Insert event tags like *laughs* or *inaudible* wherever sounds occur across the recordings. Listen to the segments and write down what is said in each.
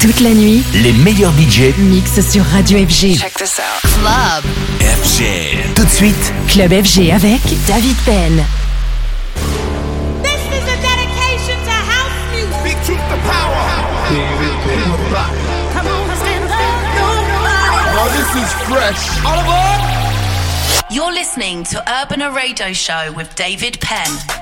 Toute la nuit, les meilleurs budgets mixent sur Radio FG. Check this out. Club FG. Tout de suite, Club FG avec David Penn. This is a dedication to house music. Big truth to power. Come on, stand up. Now this is fresh. All aboard. You're listening to Urban Radio Show with David Penn.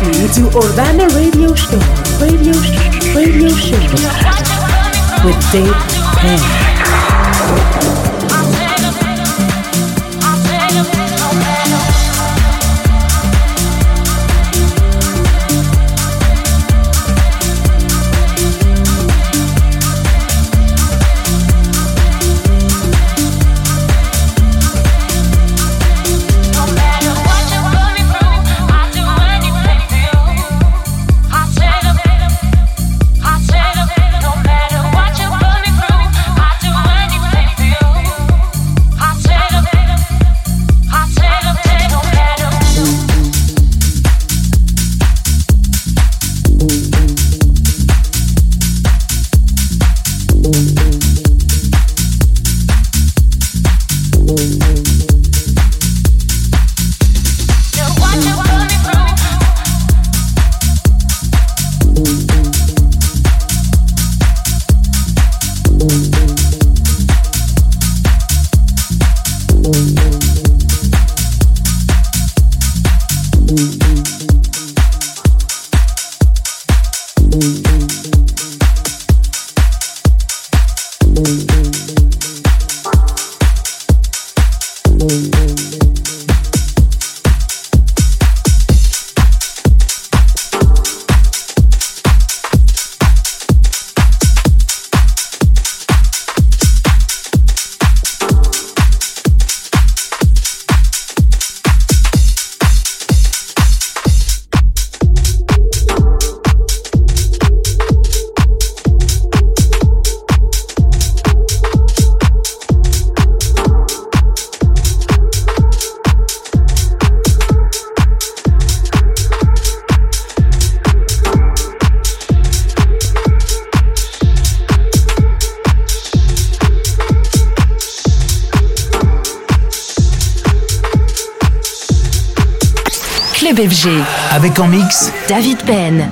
listening to Urbana Radio Show, Radio Show, Radio Show with Dave Penn. Avec en mix David Penn.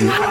Music.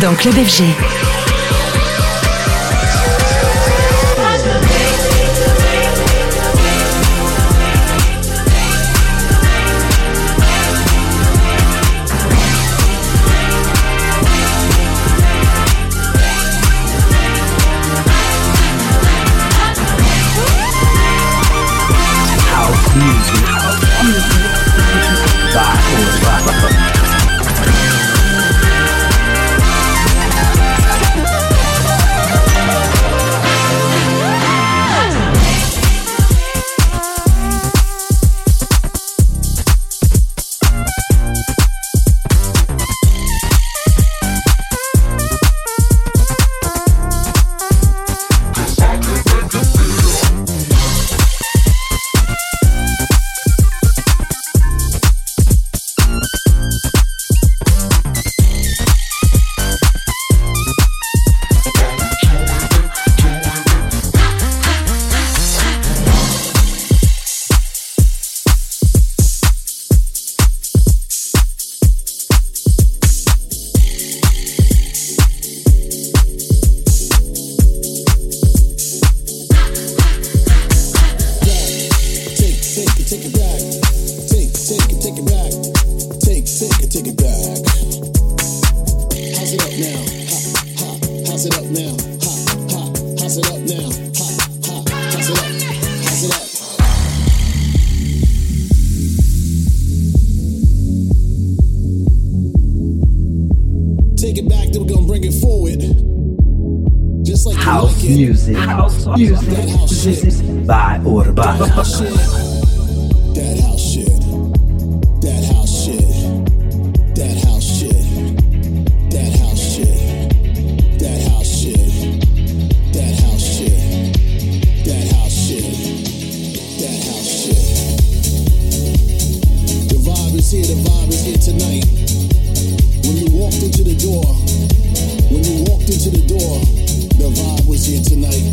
Donc le FG. is the vibe is here tonight. When you walked into the door, when you walked into the door, the vibe was here tonight.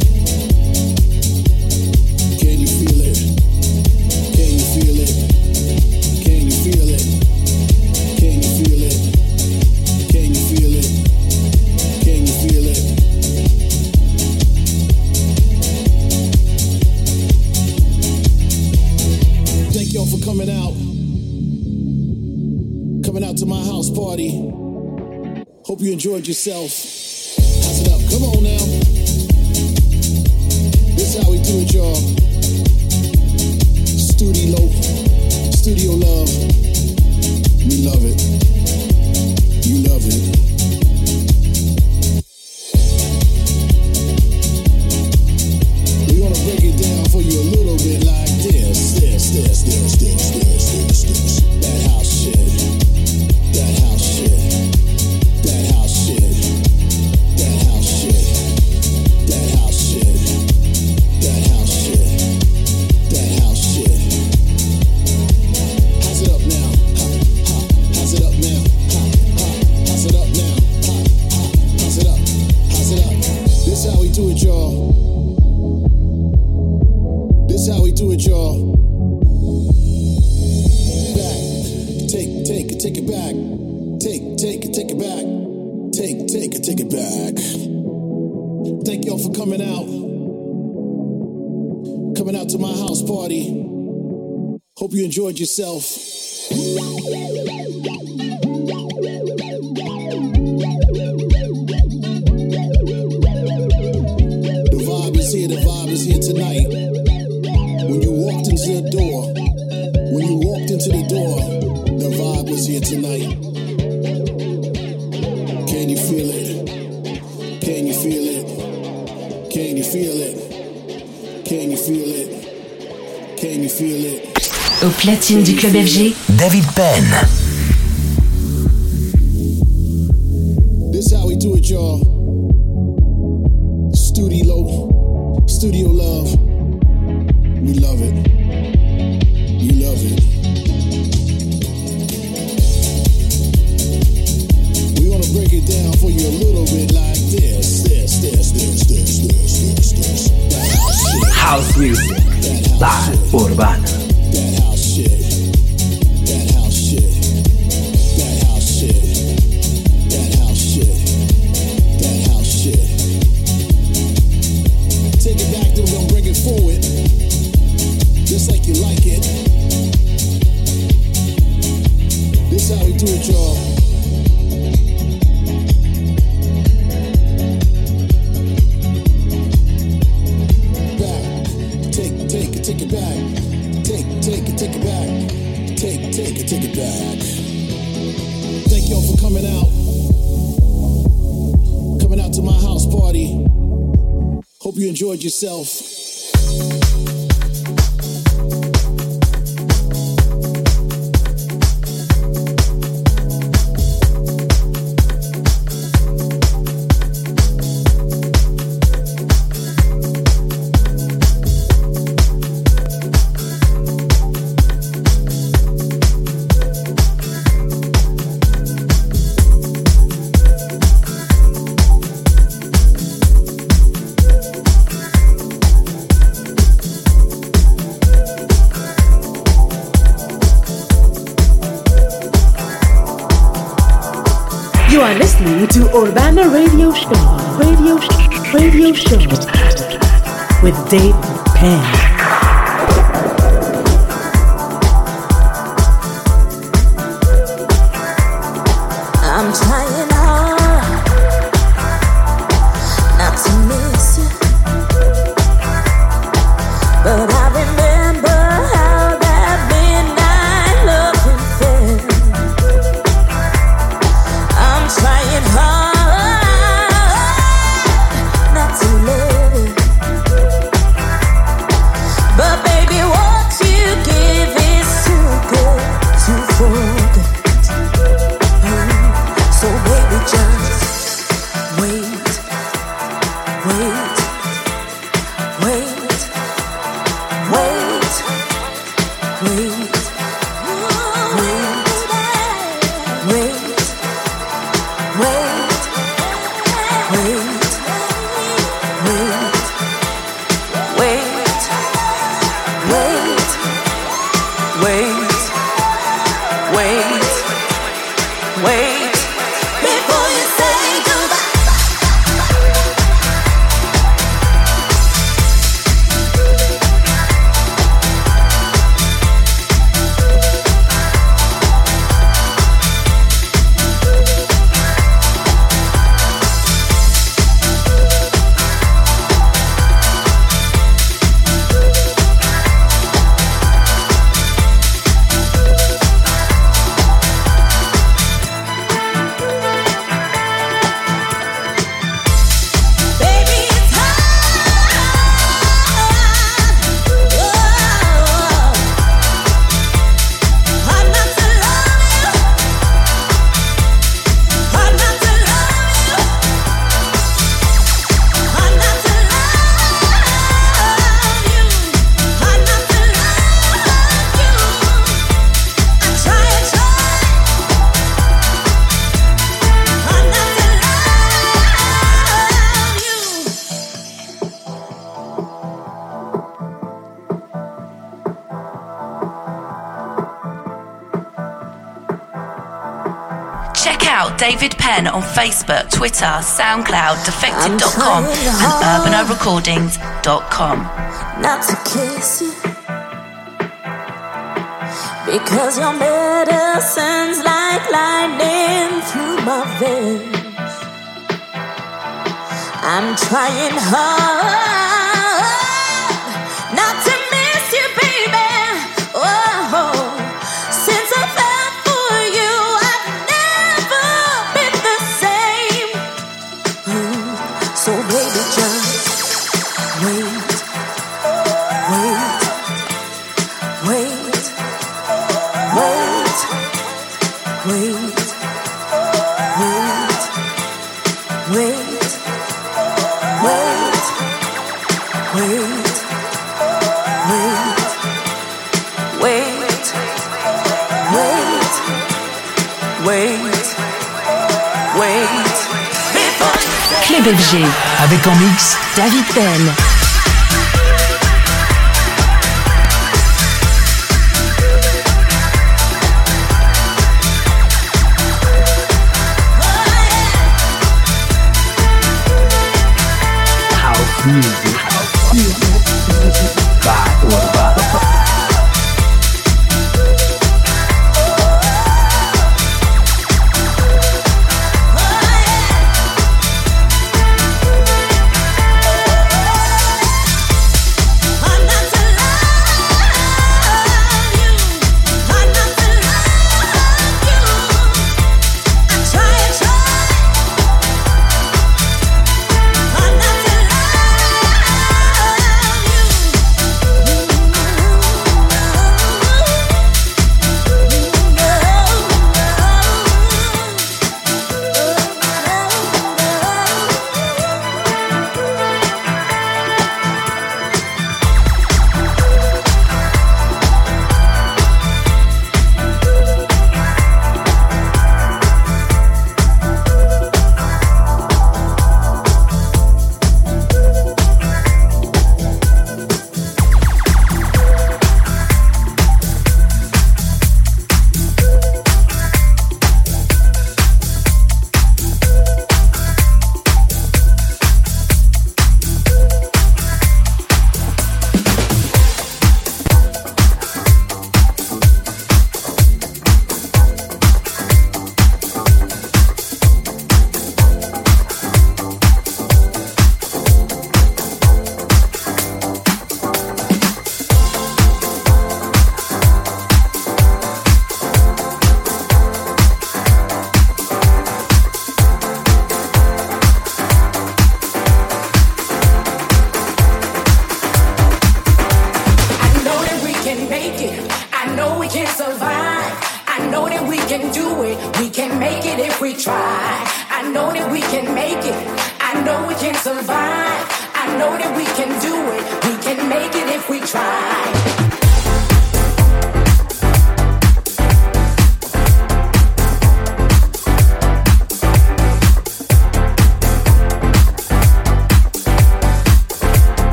hope you enjoyed yourself. Pass it up. Come on now. This how we do it, y'all. Studio, studio love. We love it. You love it. enjoyed yourself. platine du club FG, David Penn. State pen. David Penn on Facebook, Twitter, SoundCloud, defected.com, and urbanarecordings.com. Not to kiss you because your medicine's like lightning through my veins. I'm trying hard. Club FG. Avec en mix David Penn. House Music.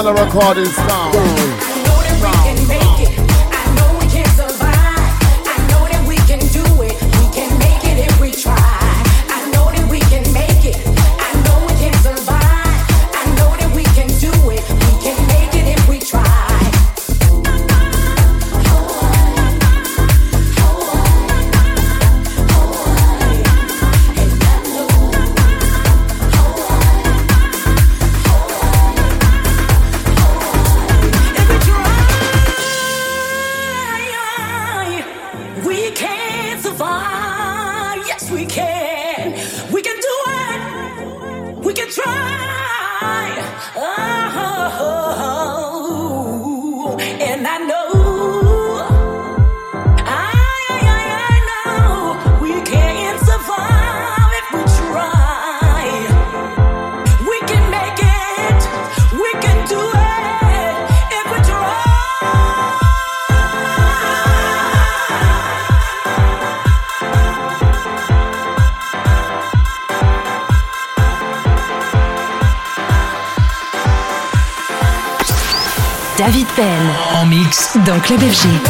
Urbana recording sound. Club FG.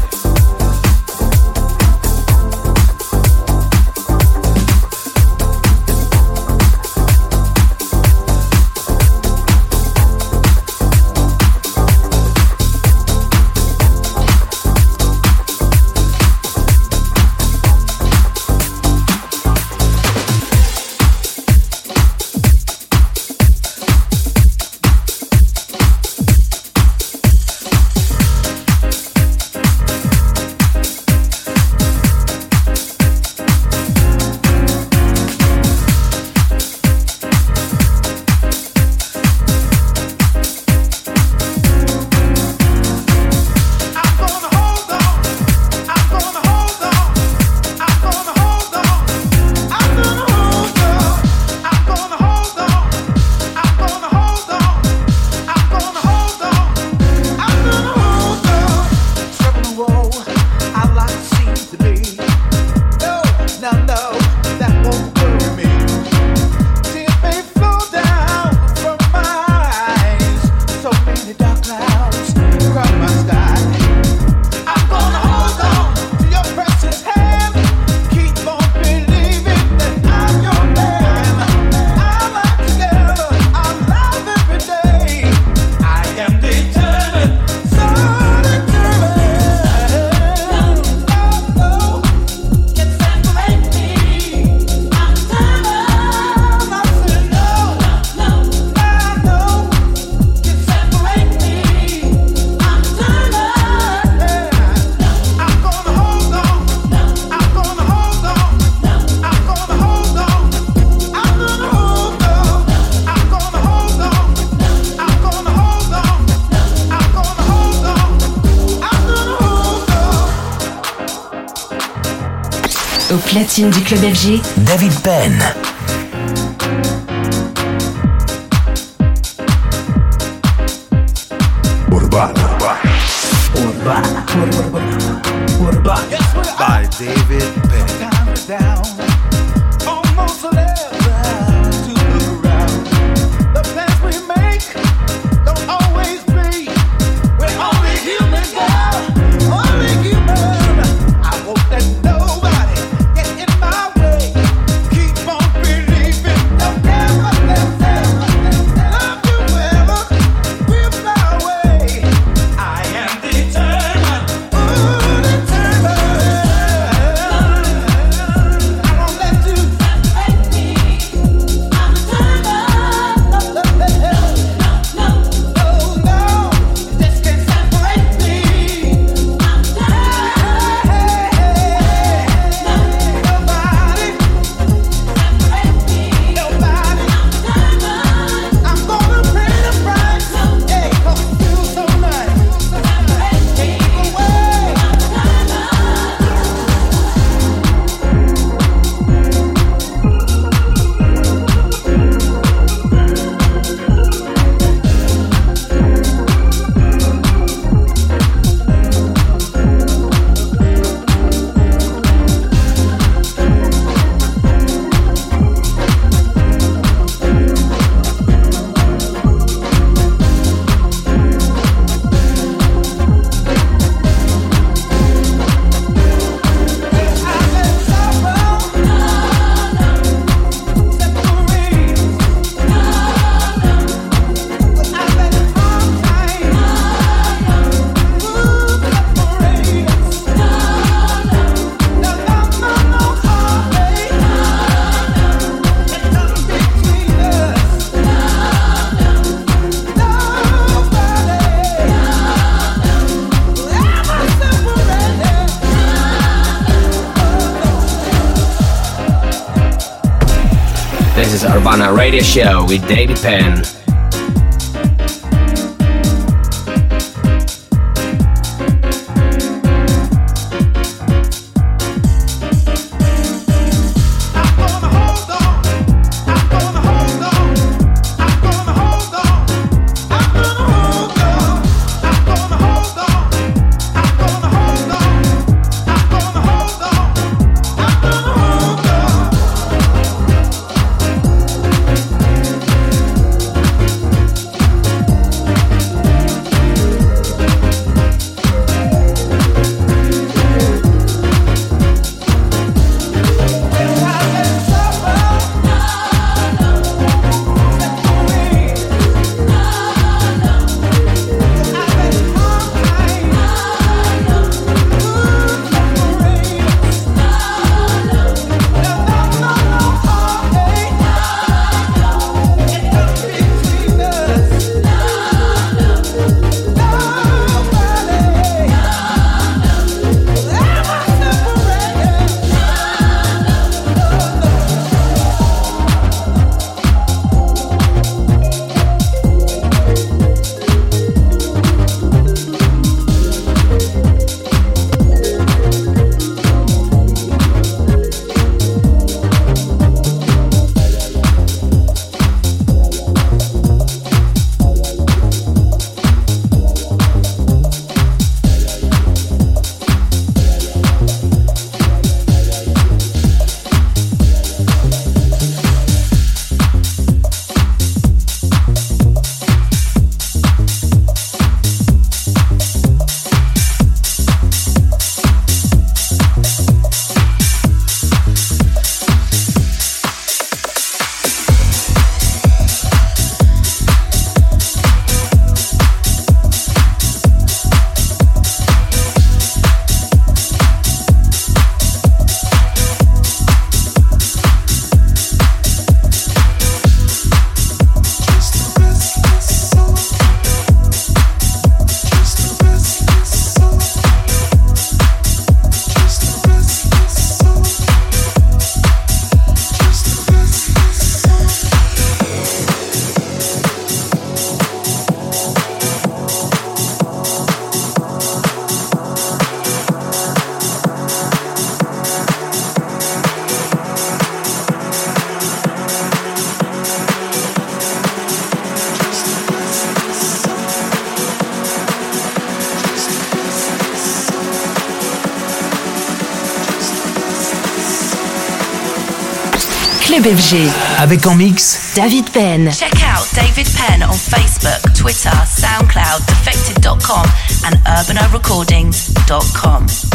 Platine du club FG, David Penn. Radio Show with David Penn. Club FG. Avec en mix David Penn. Check out David Penn on Facebook, Twitter, SoundCloud, Defected.com, and UrbanaRecordings.com.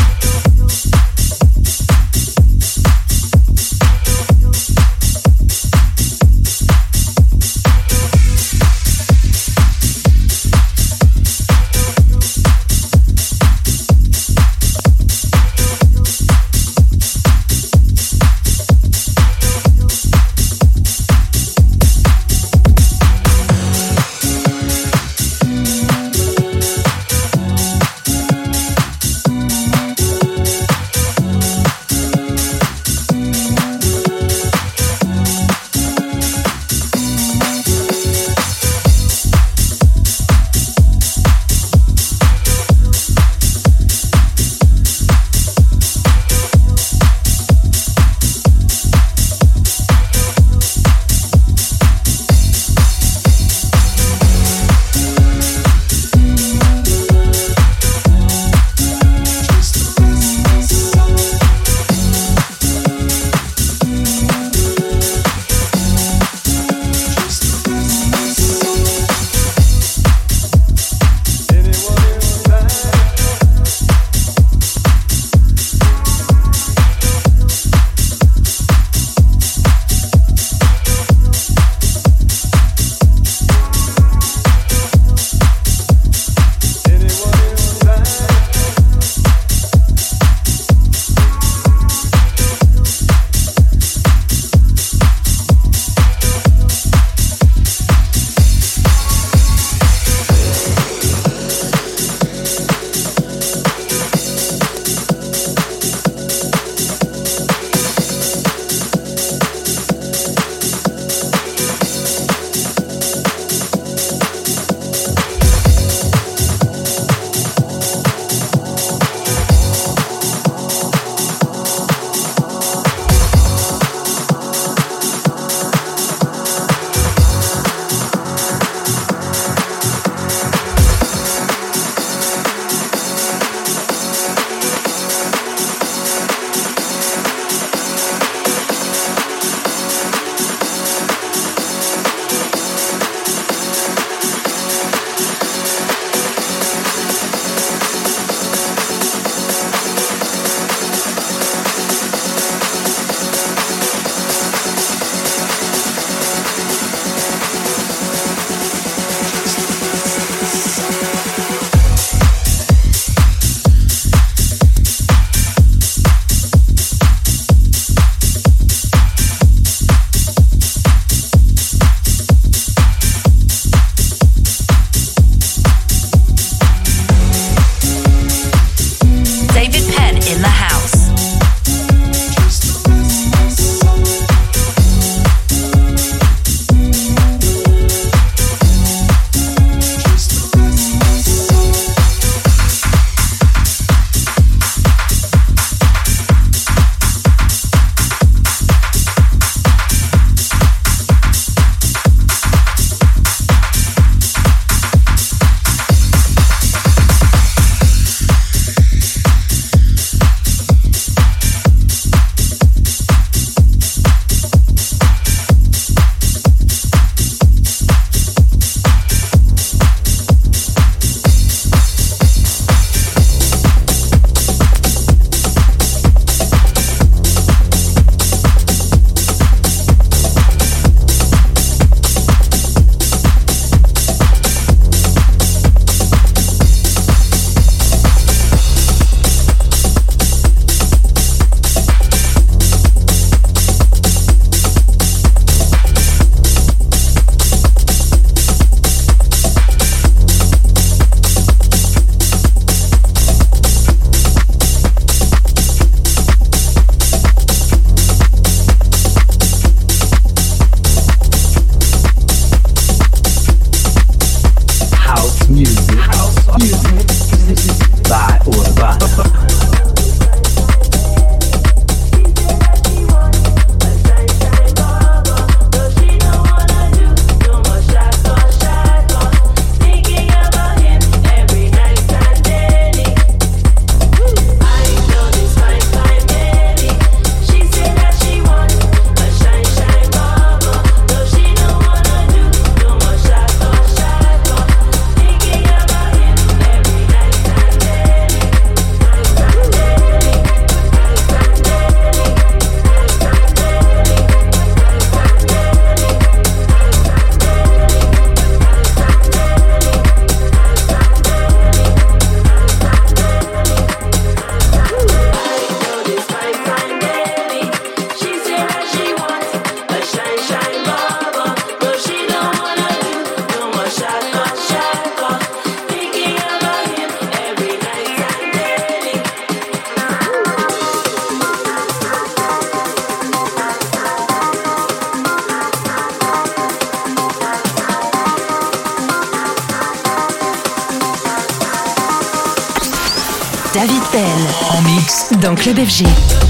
dans Club FG.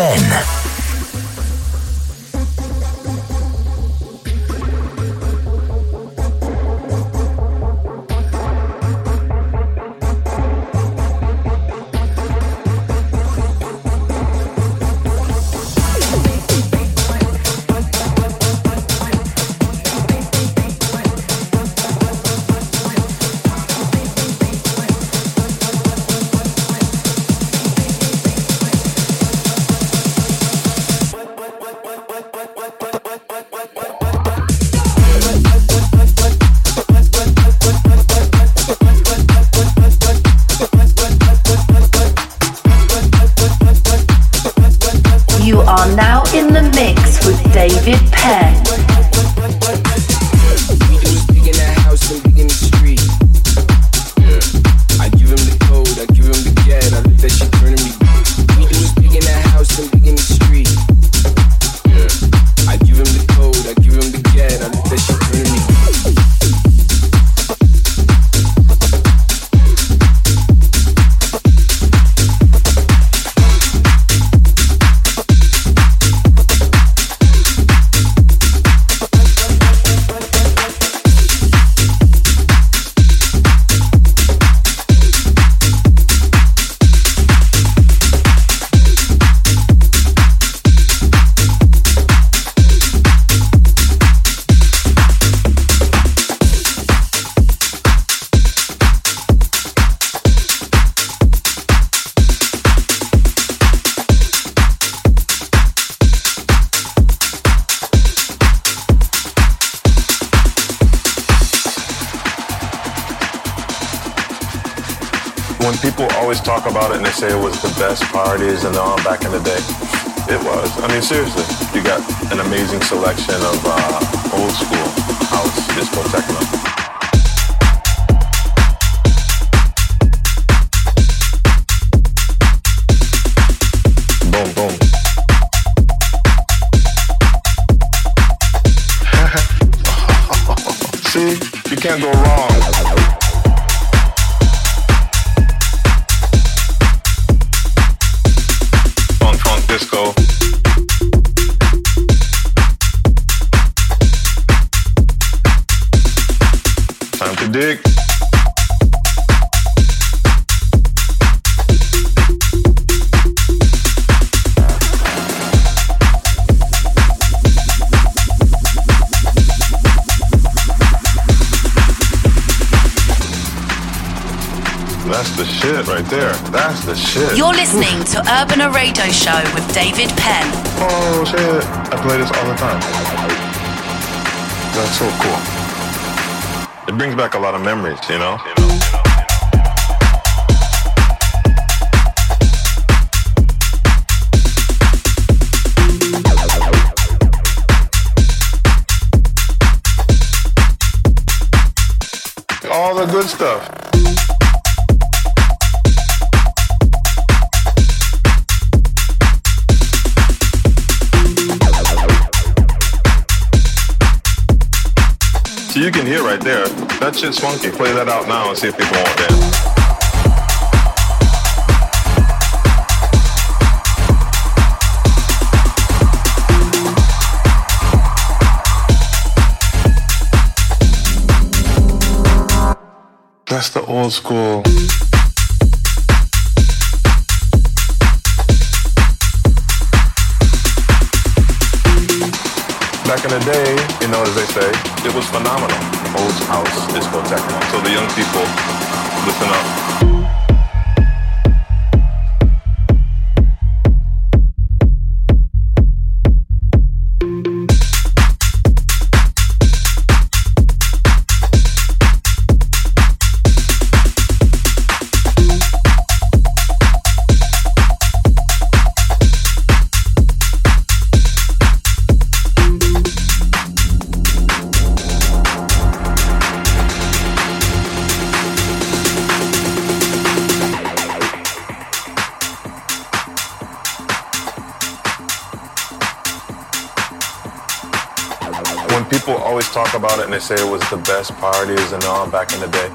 David about it and they say it was the best parties and all back in the day, it was. I mean, seriously, you got an amazing selection of uh, old school house, disco, techno. *laughs* Can't go wrong. Shit. You're listening to Urbana Radio Show with David Penn. Oh shit! I play this all the time. That's so cool. It brings back a lot of memories, you know. All the good stuff. So you can hear right there, that shit's funky. Play that out now and see if people won't dance. That's the old school. Back in the day, you know, as they say, it was phenomenal. Old house, disco, techno. So the young people, listen up. the best parties and all back in the day.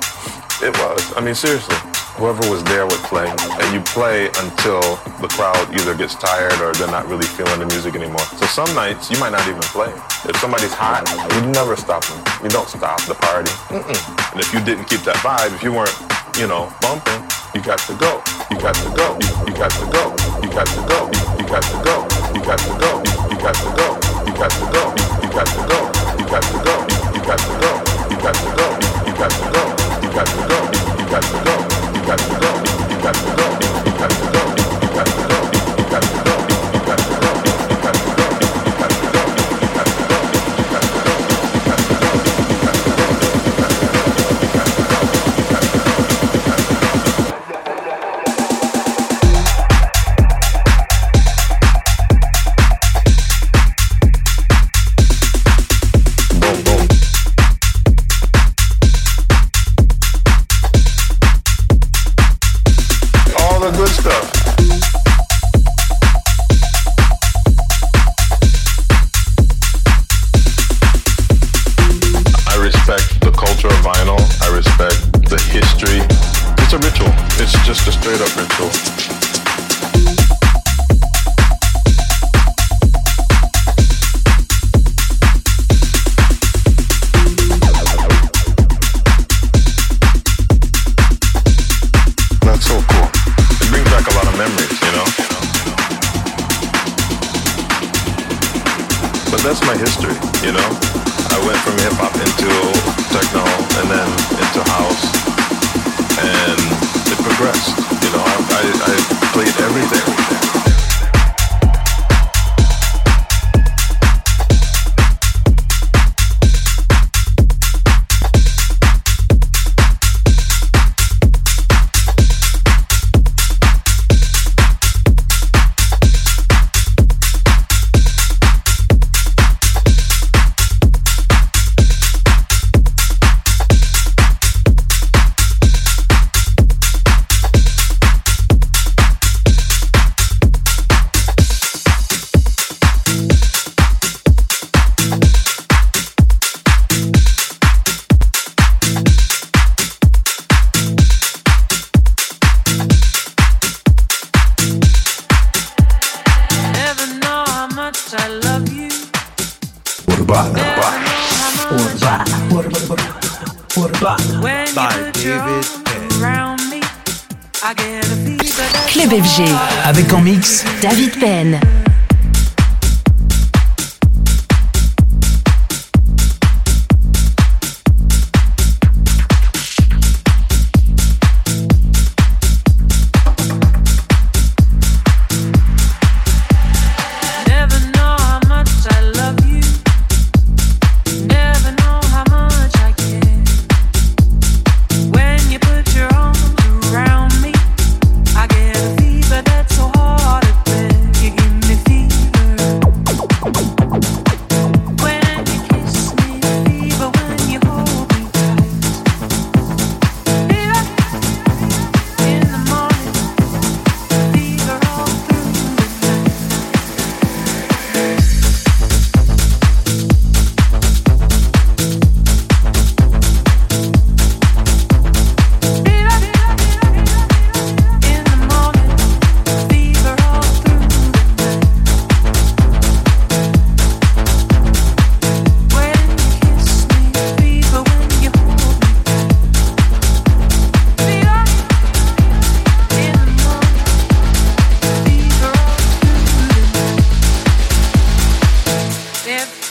It was. I mean, seriously. Whoever was there would play, and you play until the crowd either gets tired or they're not really feeling the music anymore. So some nights you might not even play. If somebody's hot, you never stop them. You don't stop the party. Mm-mm. And if you didn't keep that vibe, if you weren't, you know, bumping, you got to go. You got to go. You, got to go. You got to go. You, got to go. You got to go. You, got to go. You got to go. You got to go. You got to go.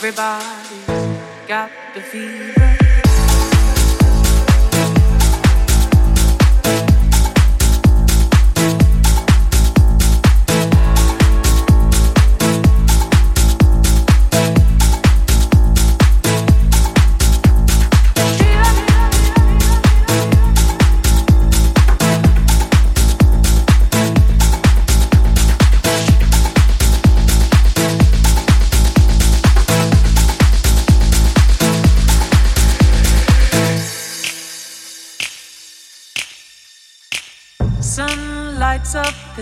Everybody's got the fever.